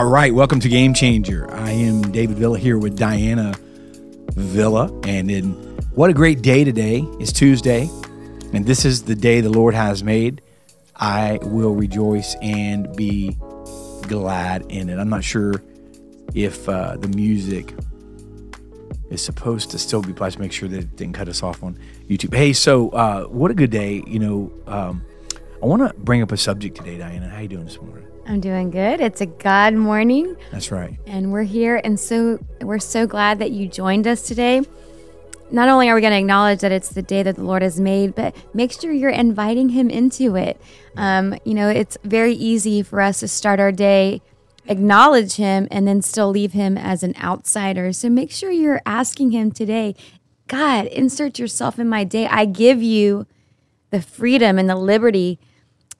All right, welcome to Game Changer. I am David Villa here with Diana Villa, and in what a great day today! It's Tuesday, and this is the day the Lord has made. I will rejoice and be glad in it. I'm not sure if uh, the music is supposed to still be played. Make sure that it didn't cut us off on YouTube. Hey, so uh, what a good day! You know, um, I want to bring up a subject today, Diana. How you doing this morning? I'm doing good. It's a God morning. That's right. And we're here and so we're so glad that you joined us today. Not only are we going to acknowledge that it's the day that the Lord has made, but make sure you're inviting him into it. Um, you know, it's very easy for us to start our day acknowledge him and then still leave him as an outsider. So make sure you're asking him today, God, insert yourself in my day. I give you the freedom and the liberty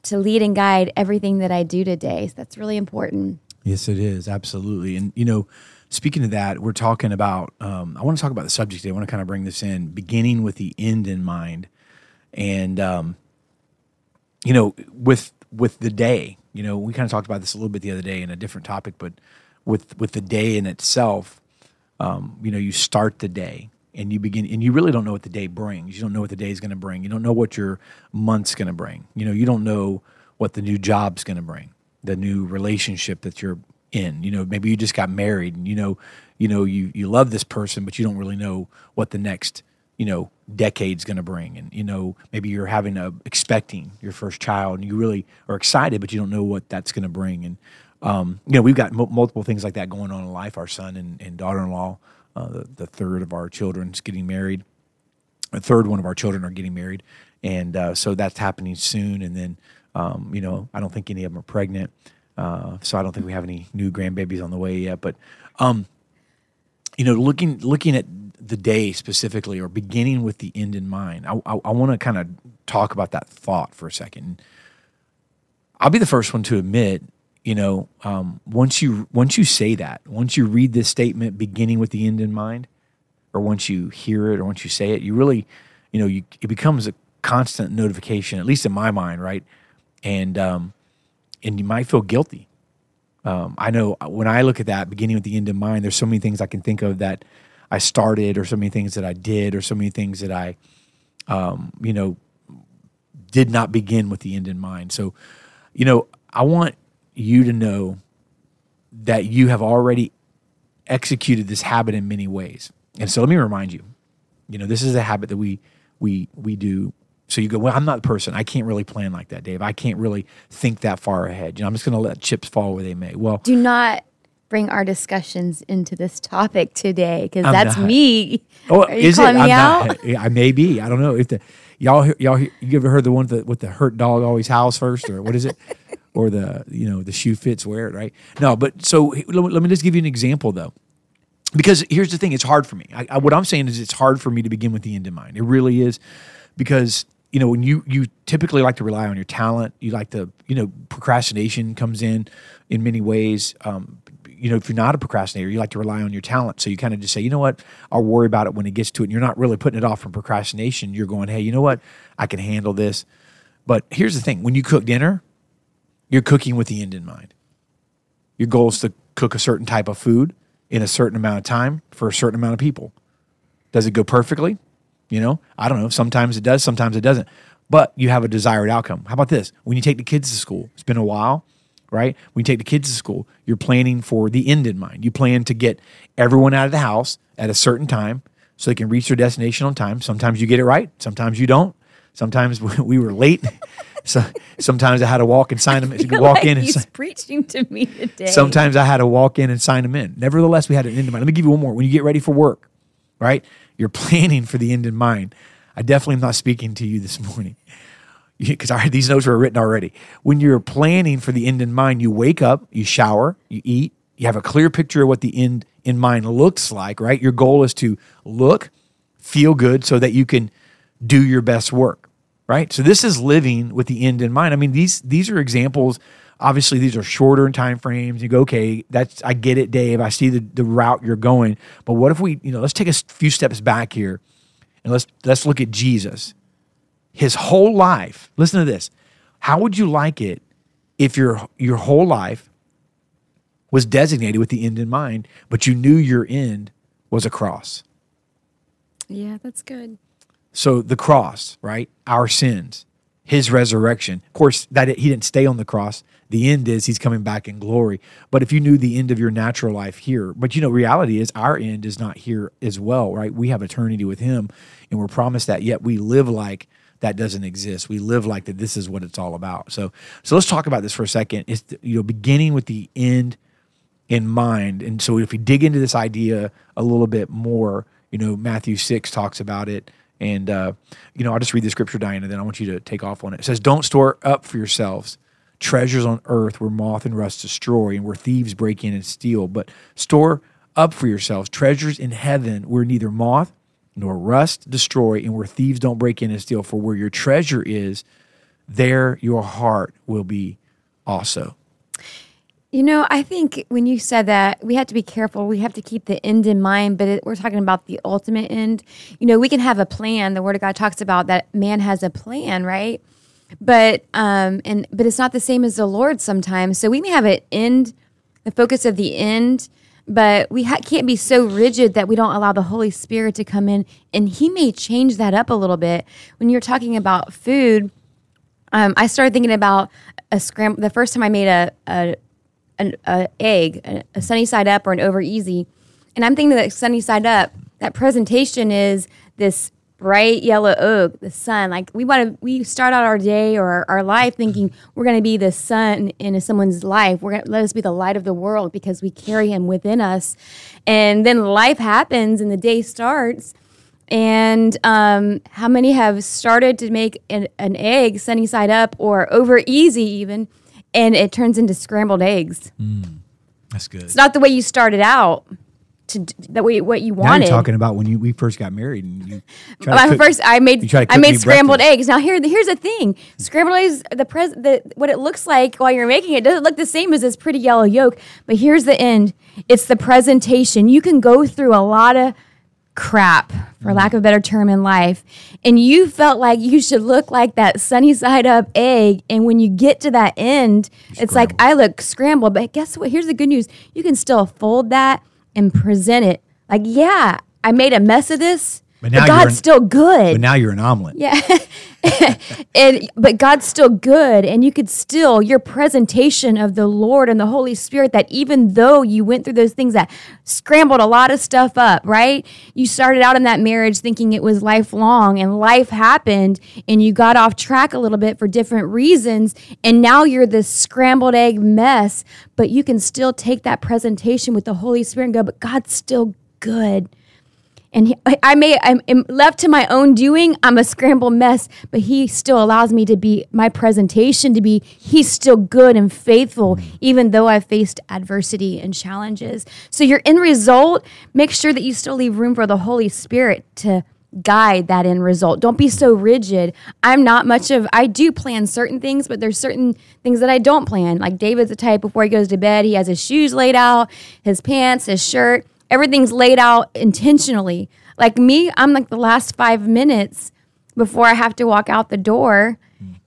to lead and guide everything that I do today. So that's really important. Yes, it is. Absolutely. And, you know, speaking of that, we're talking about, um, I want to talk about the subject today. I want to kind of bring this in, beginning with the end in mind. And, um, you know, with, with the day, you know, we kind of talked about this a little bit the other day in a different topic, but with, with the day in itself, um, you know, you start the day and you begin and you really don't know what the day brings. You don't know what the day is going to bring. You don't know what your month's going to bring. You know you don't know what the new job's going to bring the new relationship that you're in. You know maybe you just got married and you know you know you you love this person but you don't really know what the next you know decade's going to bring. And you know maybe you're having a expecting your first child and you really are excited but you don't know what that's going to bring. And um, you know we've got m- multiple things like that going on in life our son and, and daughter-in-law uh, the, the, third of our children is getting married. A third one of our children are getting married, and uh, so that's happening soon. And then, um, you know, I don't think any of them are pregnant, uh, so I don't think we have any new grandbabies on the way yet. But, um, you know, looking looking at the day specifically, or beginning with the end in mind, I, I, I want to kind of talk about that thought for a second. I'll be the first one to admit you know, um, once you once you say that, once you read this statement beginning with the end in mind, or once you hear it, or once you say it, you really, you know, you, it becomes a constant notification, at least in my mind, right? And um, and you might feel guilty. Um, I know when I look at that beginning with the end in mind, there's so many things I can think of that I started, or so many things that I did, or so many things that I, um, you know, did not begin with the end in mind. So, you know, I want you to know that you have already executed this habit in many ways. And so let me remind you, you know, this is a habit that we we we do. So you go, well, I'm not the person. I can't really plan like that, Dave. I can't really think that far ahead. You know, I'm just going to let chips fall where they may. Well, do not bring our discussions into this topic today because that's not. me. Oh, Are is it? I'm not, I may be. I don't know if the y'all y'all you ever heard the one with the, with the hurt dog always howls first or what is it? or the you know the shoe fits wear it right? No but so let me just give you an example though. Because here's the thing it's hard for me. I, I, what i'm saying is it's hard for me to begin with the end in mind. It really is. Because you know when you you typically like to rely on your talent. You like to you know procrastination comes in in many ways. Um, you know if you're not a procrastinator you like to rely on your talent. So you kind of just say you know what? I'll worry about it when it gets to it. And you're not really putting it off from procrastination. You're going hey you know what? I can handle this. But here's the thing. When you cook dinner you're cooking with the end in mind. Your goal is to cook a certain type of food in a certain amount of time for a certain amount of people. Does it go perfectly? You know, I don't know. Sometimes it does, sometimes it doesn't. But you have a desired outcome. How about this? When you take the kids to school, it's been a while, right? When you take the kids to school, you're planning for the end in mind. You plan to get everyone out of the house at a certain time so they can reach their destination on time. Sometimes you get it right, sometimes you don't. Sometimes we were late so sometimes I had to walk and sign them. walk like in and he's preaching to me today. Sometimes I had to walk in and sign them in. Nevertheless, we had an end in mind. Let me give you one more. When you get ready for work, right? You're planning for the end in mind. I definitely am not speaking to you this morning because these notes were written already. When you're planning for the end in mind, you wake up, you shower, you eat, you have a clear picture of what the end in mind looks like, right? Your goal is to look, feel good so that you can do your best work right? So this is living with the end in mind. I mean, these these are examples. Obviously, these are shorter in time frames. You go, okay, that's I get it, Dave. I see the, the route you're going. But what if we, you know, let's take a few steps back here and let's let's look at Jesus. His whole life. Listen to this. How would you like it if your your whole life was designated with the end in mind, but you knew your end was a cross. Yeah, that's good. So the cross, right? Our sins, his resurrection. Of course, that he didn't stay on the cross. The end is he's coming back in glory. But if you knew the end of your natural life here, but you know, reality is our end is not here as well, right? We have eternity with him and we're promised that, yet we live like that doesn't exist. We live like that this is what it's all about. So so let's talk about this for a second. It's you know, beginning with the end in mind. And so if we dig into this idea a little bit more, you know, Matthew 6 talks about it. And, uh, you know, I'll just read the scripture, Diana, then I want you to take off on it. It says, Don't store up for yourselves treasures on earth where moth and rust destroy and where thieves break in and steal, but store up for yourselves treasures in heaven where neither moth nor rust destroy and where thieves don't break in and steal. For where your treasure is, there your heart will be also. You know, I think when you said that, we have to be careful. We have to keep the end in mind, but it, we're talking about the ultimate end. You know, we can have a plan. The Word of God talks about that man has a plan, right? But um, and but it's not the same as the Lord sometimes. So we may have an end, the focus of the end, but we ha- can't be so rigid that we don't allow the Holy Spirit to come in, and He may change that up a little bit. When you're talking about food, um, I started thinking about a scramble. The first time I made a, a an egg, a, a, sunny side up or an over easy. And I'm thinking that sunny side up, that presentation is this bright yellow oak, the sun. Like we want to, we start out our day or our, our life thinking we're going to be the sun in someone's life. We're going to let us be the light of the world because we carry him within us. And then life happens and the day starts. And um, how many have started to make an, an egg sunny side up or over easy even? And it turns into scrambled eggs. Mm, that's good. It's not the way you started out. To that way, what you wanted. Now you're talking about when you we first got married and you. My cook, first, I made I made scrambled breakfast. eggs. Now here, here's the thing: scrambled eggs, the pres, the what it looks like while you're making it doesn't look the same as this pretty yellow yolk. But here's the end: it's the presentation. You can go through a lot of crap, for lack mm-hmm. of a better term, in life. And you felt like you should look like that sunny side up egg. And when you get to that end, it's like I look scrambled. But guess what? Here's the good news you can still fold that and present it. Like, yeah, I made a mess of this, but, now but God's an, still good. But now you're an omelet. Yeah. and but God's still good and you could still your presentation of the Lord and the Holy Spirit that even though you went through those things that scrambled a lot of stuff up, right? You started out in that marriage thinking it was lifelong and life happened and you got off track a little bit for different reasons and now you're this scrambled egg mess, but you can still take that presentation with the Holy Spirit and go, but God's still good and he, I may I'm left to my own doing. I'm a scrambled mess, but he still allows me to be my presentation to be. He's still good and faithful, even though I've faced adversity and challenges. So your end result, make sure that you still leave room for the Holy Spirit to guide that end result. Don't be so rigid. I'm not much of I do plan certain things, but there's certain things that I don't plan. Like David's the type before he goes to bed, he has his shoes laid out, his pants, his shirt everything's laid out intentionally. Like me, I'm like the last five minutes before I have to walk out the door,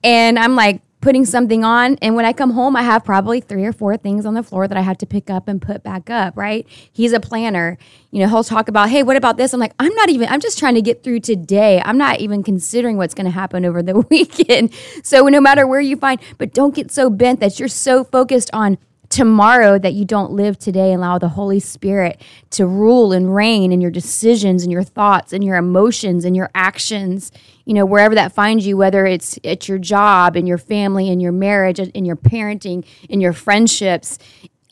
and I'm like putting something on. And when I come home, I have probably three or four things on the floor that I have to pick up and put back up, right? He's a planner. You know, he'll talk about, hey, what about this? I'm like, I'm not even, I'm just trying to get through today. I'm not even considering what's going to happen over the weekend. So no matter where you find, but don't get so bent that you're so focused on tomorrow that you don't live today and allow the Holy Spirit to rule and reign in your decisions and your thoughts and your emotions and your actions, you know, wherever that finds you, whether it's at your job, in your family, in your marriage, in your parenting, in your friendships,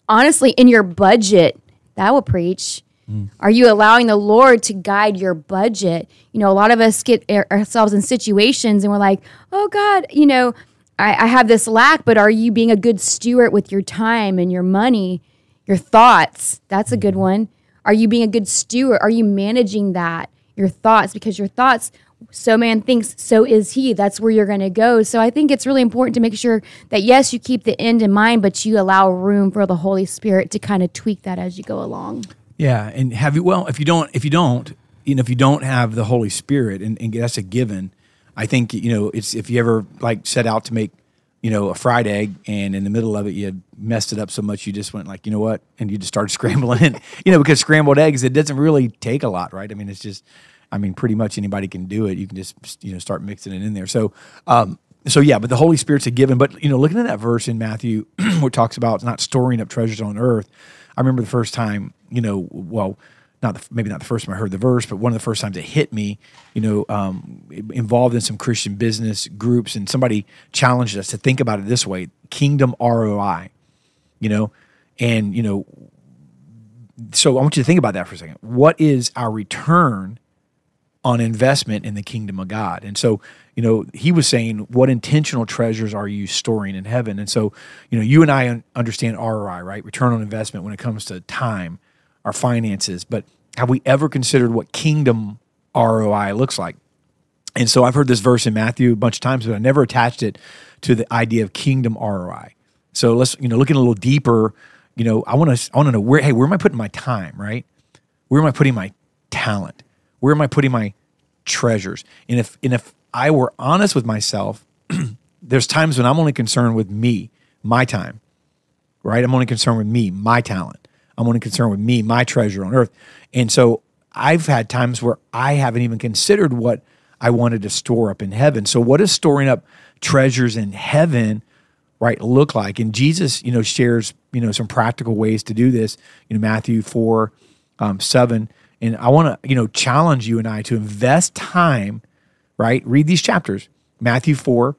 honestly, in your budget. That will preach. Mm. Are you allowing the Lord to guide your budget? You know, a lot of us get ourselves in situations and we're like, oh God, you know, I, I have this lack, but are you being a good steward with your time and your money, your thoughts? That's a good one. Are you being a good steward? Are you managing that? Your thoughts, because your thoughts, so man thinks, so is he. That's where you're going to go. So I think it's really important to make sure that, yes, you keep the end in mind, but you allow room for the Holy Spirit to kind of tweak that as you go along. Yeah. And have you, well, if you don't, if you don't, you know, if you don't have the Holy Spirit, and, and that's a given, I think you know it's if you ever like set out to make you know, a fried egg, and in the middle of it, you messed it up so much you just went like, you know what, and you just started scrambling, it you know, because scrambled eggs it doesn't really take a lot, right? I mean, it's just, I mean, pretty much anybody can do it. You can just you know start mixing it in there. So, um, so yeah, but the Holy Spirit's a given. But you know, looking at that verse in Matthew, where it talks about not storing up treasures on earth, I remember the first time, you know, well not the, maybe not the first time I heard the verse, but one of the first times it hit me, you know, um, involved in some Christian business groups, and somebody challenged us to think about it this way: kingdom ROI, you know, and you know, so I want you to think about that for a second. What is our return on investment in the kingdom of God? And so, you know, he was saying, what intentional treasures are you storing in heaven? And so, you know, you and I understand ROI, right? Return on investment when it comes to time our finances, but have we ever considered what kingdom ROI looks like? And so I've heard this verse in Matthew a bunch of times, but I never attached it to the idea of kingdom ROI. So let's, you know, looking a little deeper, you know, I want to, I want to know where, hey, where am I putting my time, right? Where am I putting my talent? Where am I putting my treasures? And if, and if I were honest with myself, there's times when I'm only concerned with me, my time, right? I'm only concerned with me, my talent. I'm only concerned with me, my treasure on earth. And so I've had times where I haven't even considered what I wanted to store up in heaven. So what does storing up treasures in heaven, right, look like? And Jesus, you know, shares, you know, some practical ways to do this. You know, Matthew 4, um, 7. And I want to, you know, challenge you and I to invest time, right? Read these chapters. Matthew 4,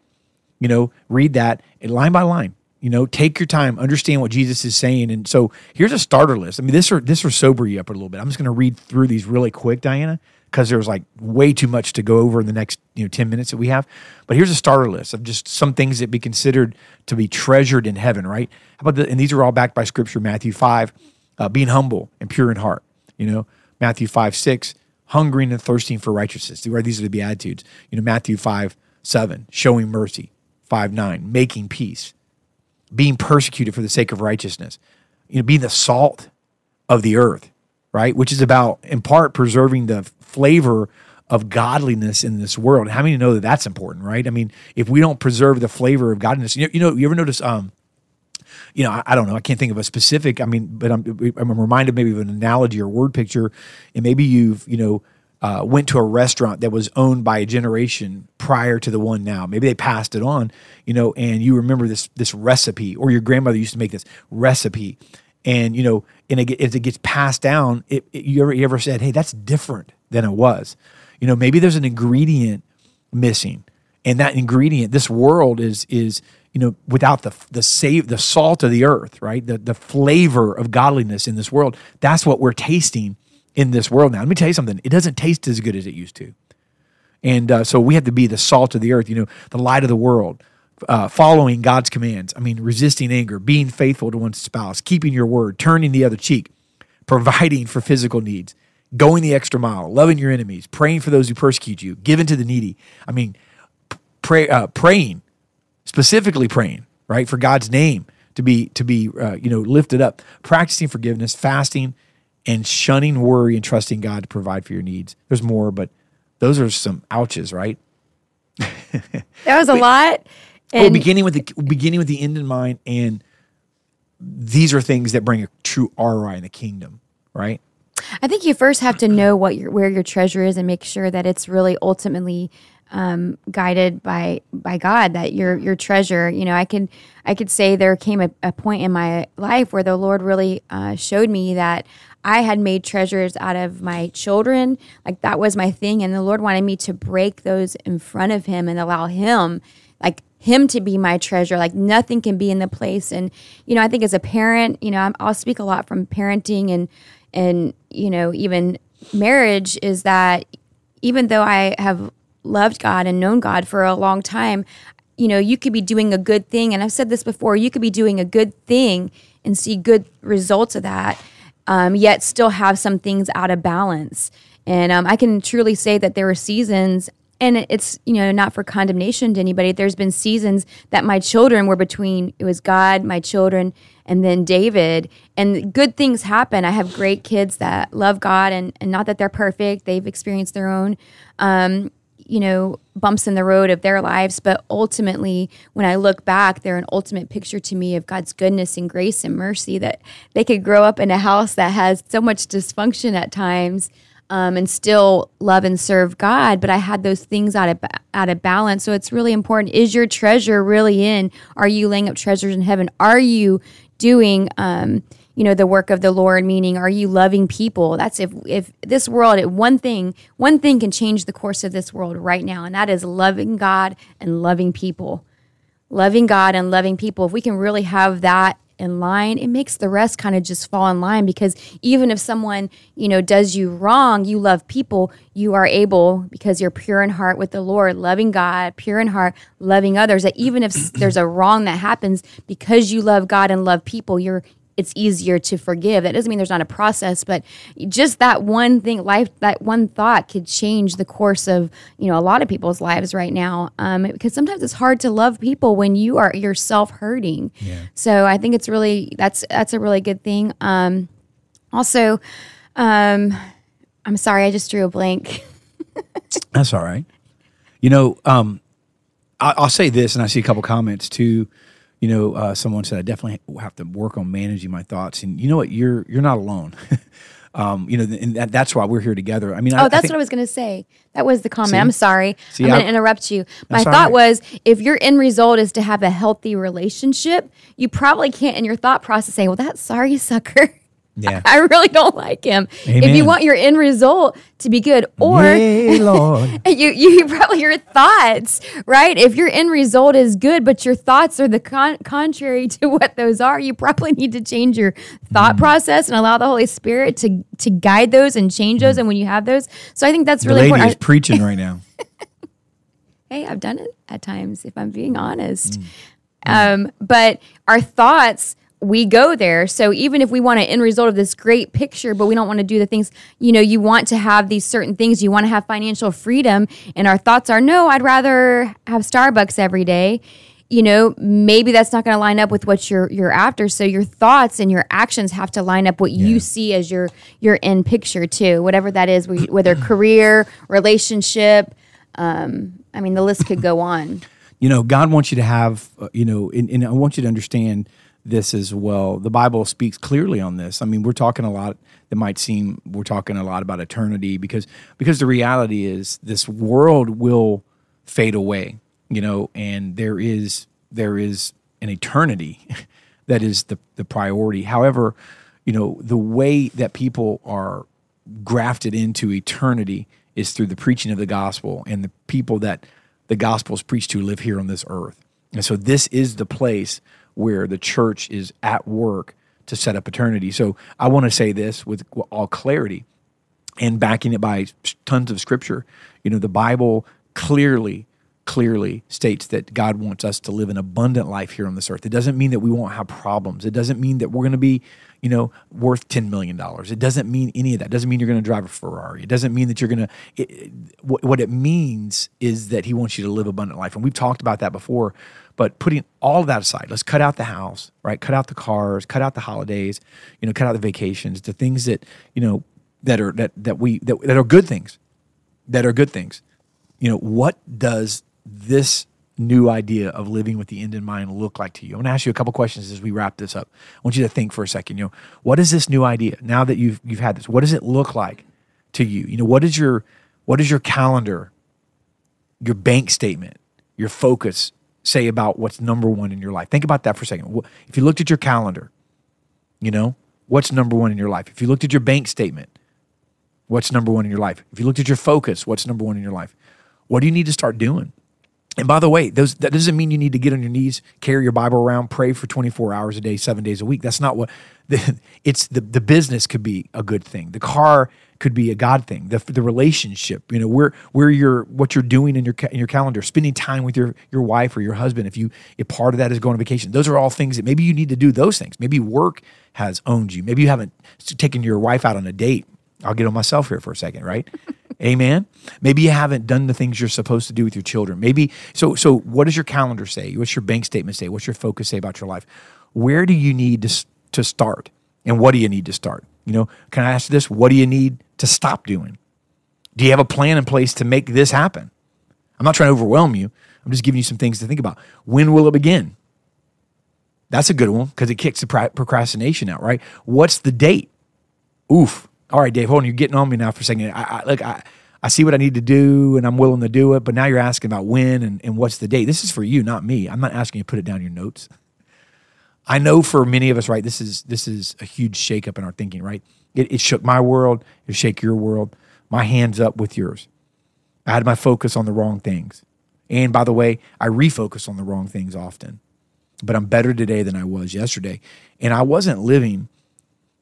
you know, read that line by line you know, take your time, understand what Jesus is saying. And so here's a starter list. I mean, this will this will sober you up a little bit. I'm just going to read through these really quick, Diana, because there's like way too much to go over in the next you know 10 minutes that we have. But here's a starter list of just some things that be considered to be treasured in heaven, right? How about the, and these are all backed by scripture, Matthew 5, uh, being humble and pure in heart, you know, Matthew 5, 6, hungering and thirsting for righteousness. These are the Beatitudes. You know, Matthew 5, 7, showing mercy, 5, 9, making peace being persecuted for the sake of righteousness, you know, being the salt of the earth, right? Which is about, in part, preserving the flavor of godliness in this world. How many know that that's important, right? I mean, if we don't preserve the flavor of godliness, you know, you, ever notice, um, you know, I, I, don't know, I can't think of a specific, I mean, but I'm, I'm reminded maybe of an analogy or word picture, and maybe you've, you know, uh, went to a restaurant that was owned by a generation prior to the one now. Maybe they passed it on, you know, and you remember this this recipe, or your grandmother used to make this recipe, and you know, and it, as it gets passed down, it, it, you ever you ever said, "Hey, that's different than it was," you know, maybe there's an ingredient missing, and that ingredient, this world is is you know, without the the save the salt of the earth, right? The the flavor of godliness in this world. That's what we're tasting in this world now. Let me tell you something. It doesn't taste as good as it used to. And uh, so we have to be the salt of the earth, you know, the light of the world, uh, following God's commands. I mean, resisting anger, being faithful to one's spouse, keeping your word, turning the other cheek, providing for physical needs, going the extra mile, loving your enemies, praying for those who persecute you, giving to the needy. I mean, pray, uh, praying, specifically praying, right, for God's name to be to be uh, you know lifted up, practicing forgiveness, fasting, and shunning worry and trusting God to provide for your needs. There's more, but those are some ouches, right? that was a lot. And well, beginning with the beginning with the end in mind, and these are things that bring a true ROI in the kingdom, right? I think you first have to know what your where your treasure is and make sure that it's really ultimately um, guided by by God. That your your treasure, you know, I could I could say there came a, a point in my life where the Lord really uh, showed me that I had made treasures out of my children. Like that was my thing. And the Lord wanted me to break those in front of Him and allow Him, like Him to be my treasure. Like nothing can be in the place. And, you know, I think as a parent, you know, I'll speak a lot from parenting and, and, you know, even marriage is that even though I have loved God and known God for a long time, you know, you could be doing a good thing. And I've said this before, you could be doing a good thing and see good results of that um, yet still have some things out of balance. And um, I can truly say that there were seasons, and it's you know not for condemnation to anybody. There's been seasons that my children were between. It was God, my children, and then David. And good things happen. I have great kids that love God, and, and not that they're perfect. They've experienced their own. Um, you know, bumps in the road of their lives. But ultimately, when I look back, they're an ultimate picture to me of God's goodness and grace and mercy that they could grow up in a house that has so much dysfunction at times. Um, and still love and serve God, but I had those things out of out of balance. So it's really important. Is your treasure really in? Are you laying up treasures in heaven? Are you doing um, you know the work of the lord meaning are you loving people? That's if if this world one thing one thing can change the course of this world right now and that is loving god and loving people. Loving god and loving people. If we can really have that in line it makes the rest kind of just fall in line because even if someone you know does you wrong you love people you are able because you're pure in heart with the lord loving god pure in heart loving others that even if there's a wrong that happens because you love god and love people you're it's easier to forgive. That doesn't mean there's not a process, but just that one thing, life, that one thought could change the course of you know a lot of people's lives right now. Um, because sometimes it's hard to love people when you are yourself hurting. Yeah. So I think it's really that's that's a really good thing. Um, also, um, I'm sorry, I just drew a blank. that's all right. You know, um, I, I'll say this, and I see a couple comments too you know, uh, someone said I definitely have to work on managing my thoughts, and you know what, you're you're not alone. um, you know, and that, that's why we're here together. I mean, oh, I, that's I think, what I was going to say. That was the comment. See? I'm sorry. See, I'm going to interrupt you. My thought right. was, if your end result is to have a healthy relationship, you probably can't in your thought process say, "Well, that sorry sucker." Yeah. I really don't like him. Amen. If you want your end result to be good, or Yay, Lord. you, you probably your thoughts, right? If your end result is good, but your thoughts are the con- contrary to what those are, you probably need to change your thought mm. process and allow the Holy Spirit to to guide those and change those. Mm. And when you have those, so I think that's really the lady important. is preaching right now. hey, I've done it at times, if I'm being honest. Mm. Um, but our thoughts we go there. So even if we want an end result of this great picture, but we don't want to do the things, you know, you want to have these certain things, you want to have financial freedom, and our thoughts are, no, I'd rather have Starbucks every day. You know, maybe that's not going to line up with what you're you're after. So your thoughts and your actions have to line up what yeah. you see as your your end picture too, whatever that is, whether career, relationship. Um, I mean, the list could go on. You know, God wants you to have, uh, you know, and, and I want you to understand this as well. The Bible speaks clearly on this. I mean, we're talking a lot that might seem we're talking a lot about eternity because because the reality is this world will fade away, you know, and there is there is an eternity that is the the priority. However, you know, the way that people are grafted into eternity is through the preaching of the gospel and the people that the gospel is preached to live here on this earth. And so this is the place where the church is at work to set up eternity. So I want to say this with all clarity and backing it by tons of scripture. You know, the Bible clearly clearly states that God wants us to live an abundant life here on this earth. It doesn't mean that we won't have problems. It doesn't mean that we're going to be, you know, worth $10 million. It doesn't mean any of that. It doesn't mean you're going to drive a Ferrari. It doesn't mean that you're going to, what it means is that he wants you to live abundant life. And we've talked about that before, but putting all of that aside, let's cut out the house, right? Cut out the cars, cut out the holidays, you know, cut out the vacations, the things that, you know, that are, that, that we, that, that are good things, that are good things. You know, what does this new idea of living with the end in mind look like to you? I want to ask you a couple questions as we wrap this up. I want you to think for a second. You know, what is this new idea now that you've you've had this? What does it look like to you? You know, what is your what is your calendar, your bank statement, your focus say about what's number one in your life? Think about that for a second. If you looked at your calendar, you know, what's number one in your life? If you looked at your bank statement, what's number one in your life? If you looked at your focus, what's number one in your life? What do you need to start doing? And by the way, those that doesn't mean you need to get on your knees, carry your Bible around, pray for 24 hours a day, seven days a week. That's not what the, it's the the business could be a good thing. The car could be a God thing. The, the relationship, you know, where where you're what you're doing in your in your calendar, spending time with your your wife or your husband. If you if part of that is going on vacation, those are all things that maybe you need to do. Those things. Maybe work has owned you. Maybe you haven't taken your wife out on a date. I'll get on myself here for a second, right? Amen. Maybe you haven't done the things you're supposed to do with your children. Maybe so. So, what does your calendar say? What's your bank statement say? What's your focus say about your life? Where do you need to to start, and what do you need to start? You know, can I ask this? What do you need to stop doing? Do you have a plan in place to make this happen? I'm not trying to overwhelm you. I'm just giving you some things to think about. When will it begin? That's a good one because it kicks the procrastination out, right? What's the date? Oof. All right, Dave, hold on. You're getting on me now for a second. I, I look, I, I see what I need to do and I'm willing to do it, but now you're asking about when and, and what's the date. This is for you, not me. I'm not asking you to put it down in your notes. I know for many of us, right, this is this is a huge shakeup in our thinking, right? It, it shook my world, it shake your world. My hands up with yours. I had my focus on the wrong things. And by the way, I refocus on the wrong things often. But I'm better today than I was yesterday. And I wasn't living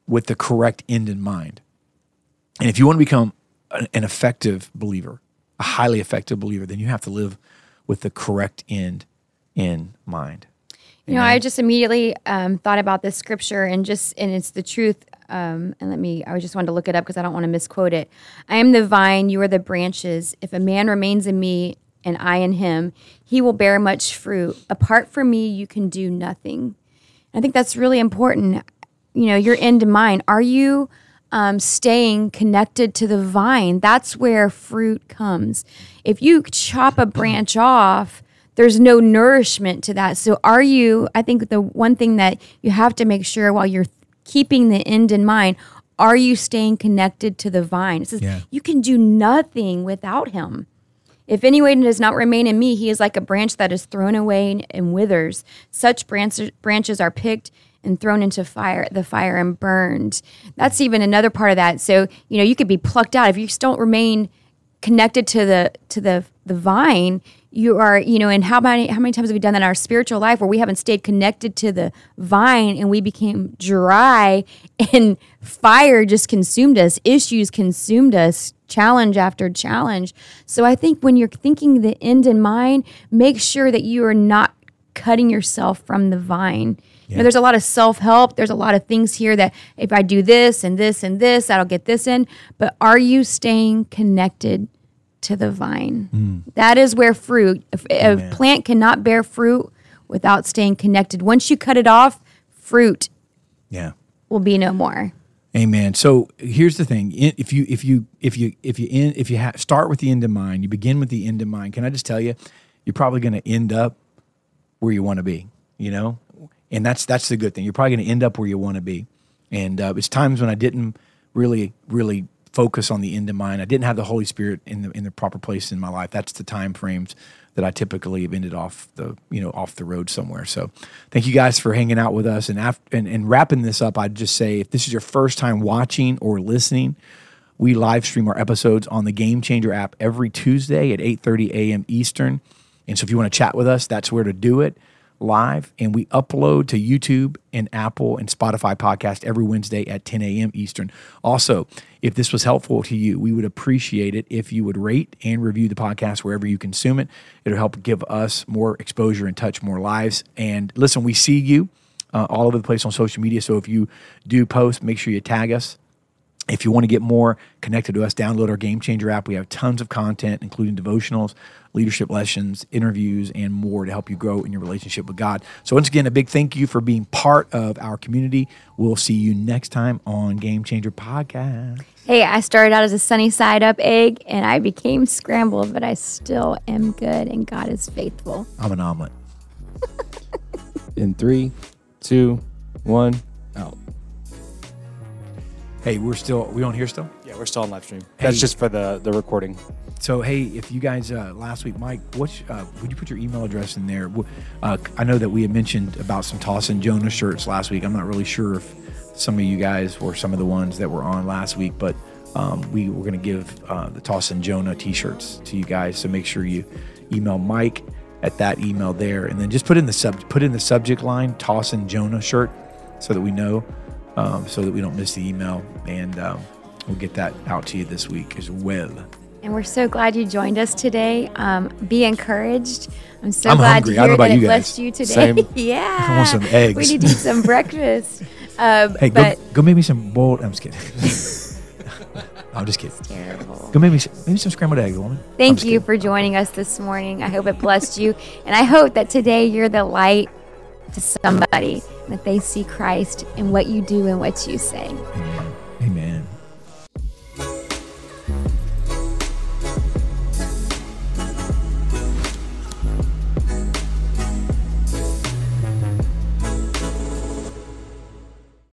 with the correct end in mind. And if you want to become an effective believer, a highly effective believer, then you have to live with the correct end in mind. You know, I just immediately um, thought about this scripture and just, and it's the truth. Um, and let me, I just wanted to look it up because I don't want to misquote it. I am the vine, you are the branches. If a man remains in me and I in him, he will bear much fruit. Apart from me, you can do nothing. I think that's really important. You know, your end in mind. Are you um, staying connected to the vine. That's where fruit comes. If you chop a branch off, there's no nourishment to that. So, are you? I think the one thing that you have to make sure while you're keeping the end in mind, are you staying connected to the vine? It says yeah. you can do nothing without him. If any anyone does not remain in me, he is like a branch that is thrown away and withers. Such branches, branches are picked and thrown into fire the fire and burned. That's even another part of that. So you know you could be plucked out. If you don't remain connected to the to the the vine you are you know and how many how many times have we done that in our spiritual life where we haven't stayed connected to the vine and we became dry and fire just consumed us issues consumed us challenge after challenge? So i think when you're thinking the end in mind make sure that you are not cutting yourself from the vine yeah. You know, there's a lot of self help. There's a lot of things here that if I do this and this and this, that'll get this in. But are you staying connected to the vine? Mm. That is where fruit, if, a plant cannot bear fruit without staying connected. Once you cut it off, fruit yeah. will be no more. Amen. So here's the thing: if you if you if you if you if you ha- start with the end in mind, you begin with the end in mind. Can I just tell you, you're probably going to end up where you want to be. You know, and that's that's the good thing. You're probably going to end up where you want to be. And uh, it's times when I didn't really really focus on the end in mind. I didn't have the Holy Spirit in the in the proper place in my life. That's the time frames that I typically have ended off the you know off the road somewhere. So thank you guys for hanging out with us. And after and, and wrapping this up, I'd just say if this is your first time watching or listening. We live stream our episodes on the Game Changer app every Tuesday at 8:30 a.m. Eastern. And so if you want to chat with us, that's where to do it live and we upload to YouTube and Apple and Spotify podcast every Wednesday at 10 a.m. Eastern. Also, if this was helpful to you, we would appreciate it if you would rate and review the podcast wherever you consume it. It'll help give us more exposure and touch more lives. And listen, we see you uh, all over the place on social media. So if you do post, make sure you tag us if you want to get more connected to us, download our Game Changer app. We have tons of content, including devotionals, leadership lessons, interviews, and more to help you grow in your relationship with God. So, once again, a big thank you for being part of our community. We'll see you next time on Game Changer Podcast. Hey, I started out as a sunny side up egg and I became scrambled, but I still am good and God is faithful. I'm an omelet. in three, two, one, out. Hey, we're still we on here still? Yeah, we're still on live stream. Hey. That's just for the the recording. So hey, if you guys uh, last week, Mike, what uh, would you put your email address in there? Uh, I know that we had mentioned about some Toss and Jonah shirts last week. I'm not really sure if some of you guys were some of the ones that were on last week, but um, we were going to give uh, the Toss and Jonah T-shirts to you guys. So make sure you email Mike at that email there, and then just put in the sub put in the subject line Toss and Jonah shirt, so that we know um, so that we don't miss the email. And um, we'll get that out to you this week as well. And we're so glad you joined us today. Um, be encouraged. I'm so I'm glad hungry. to hear that it you blessed you today. Yeah. I want some eggs. We need to eat some breakfast. Um, hey, go, go make me some boiled. I'm just kidding. I'm just kidding. It's terrible. Go make me maybe some scrambled eggs, woman. Thank you kidding. for joining us this morning. I hope it blessed you, and I hope that today you're the light to somebody that they see Christ in what you do and what you say.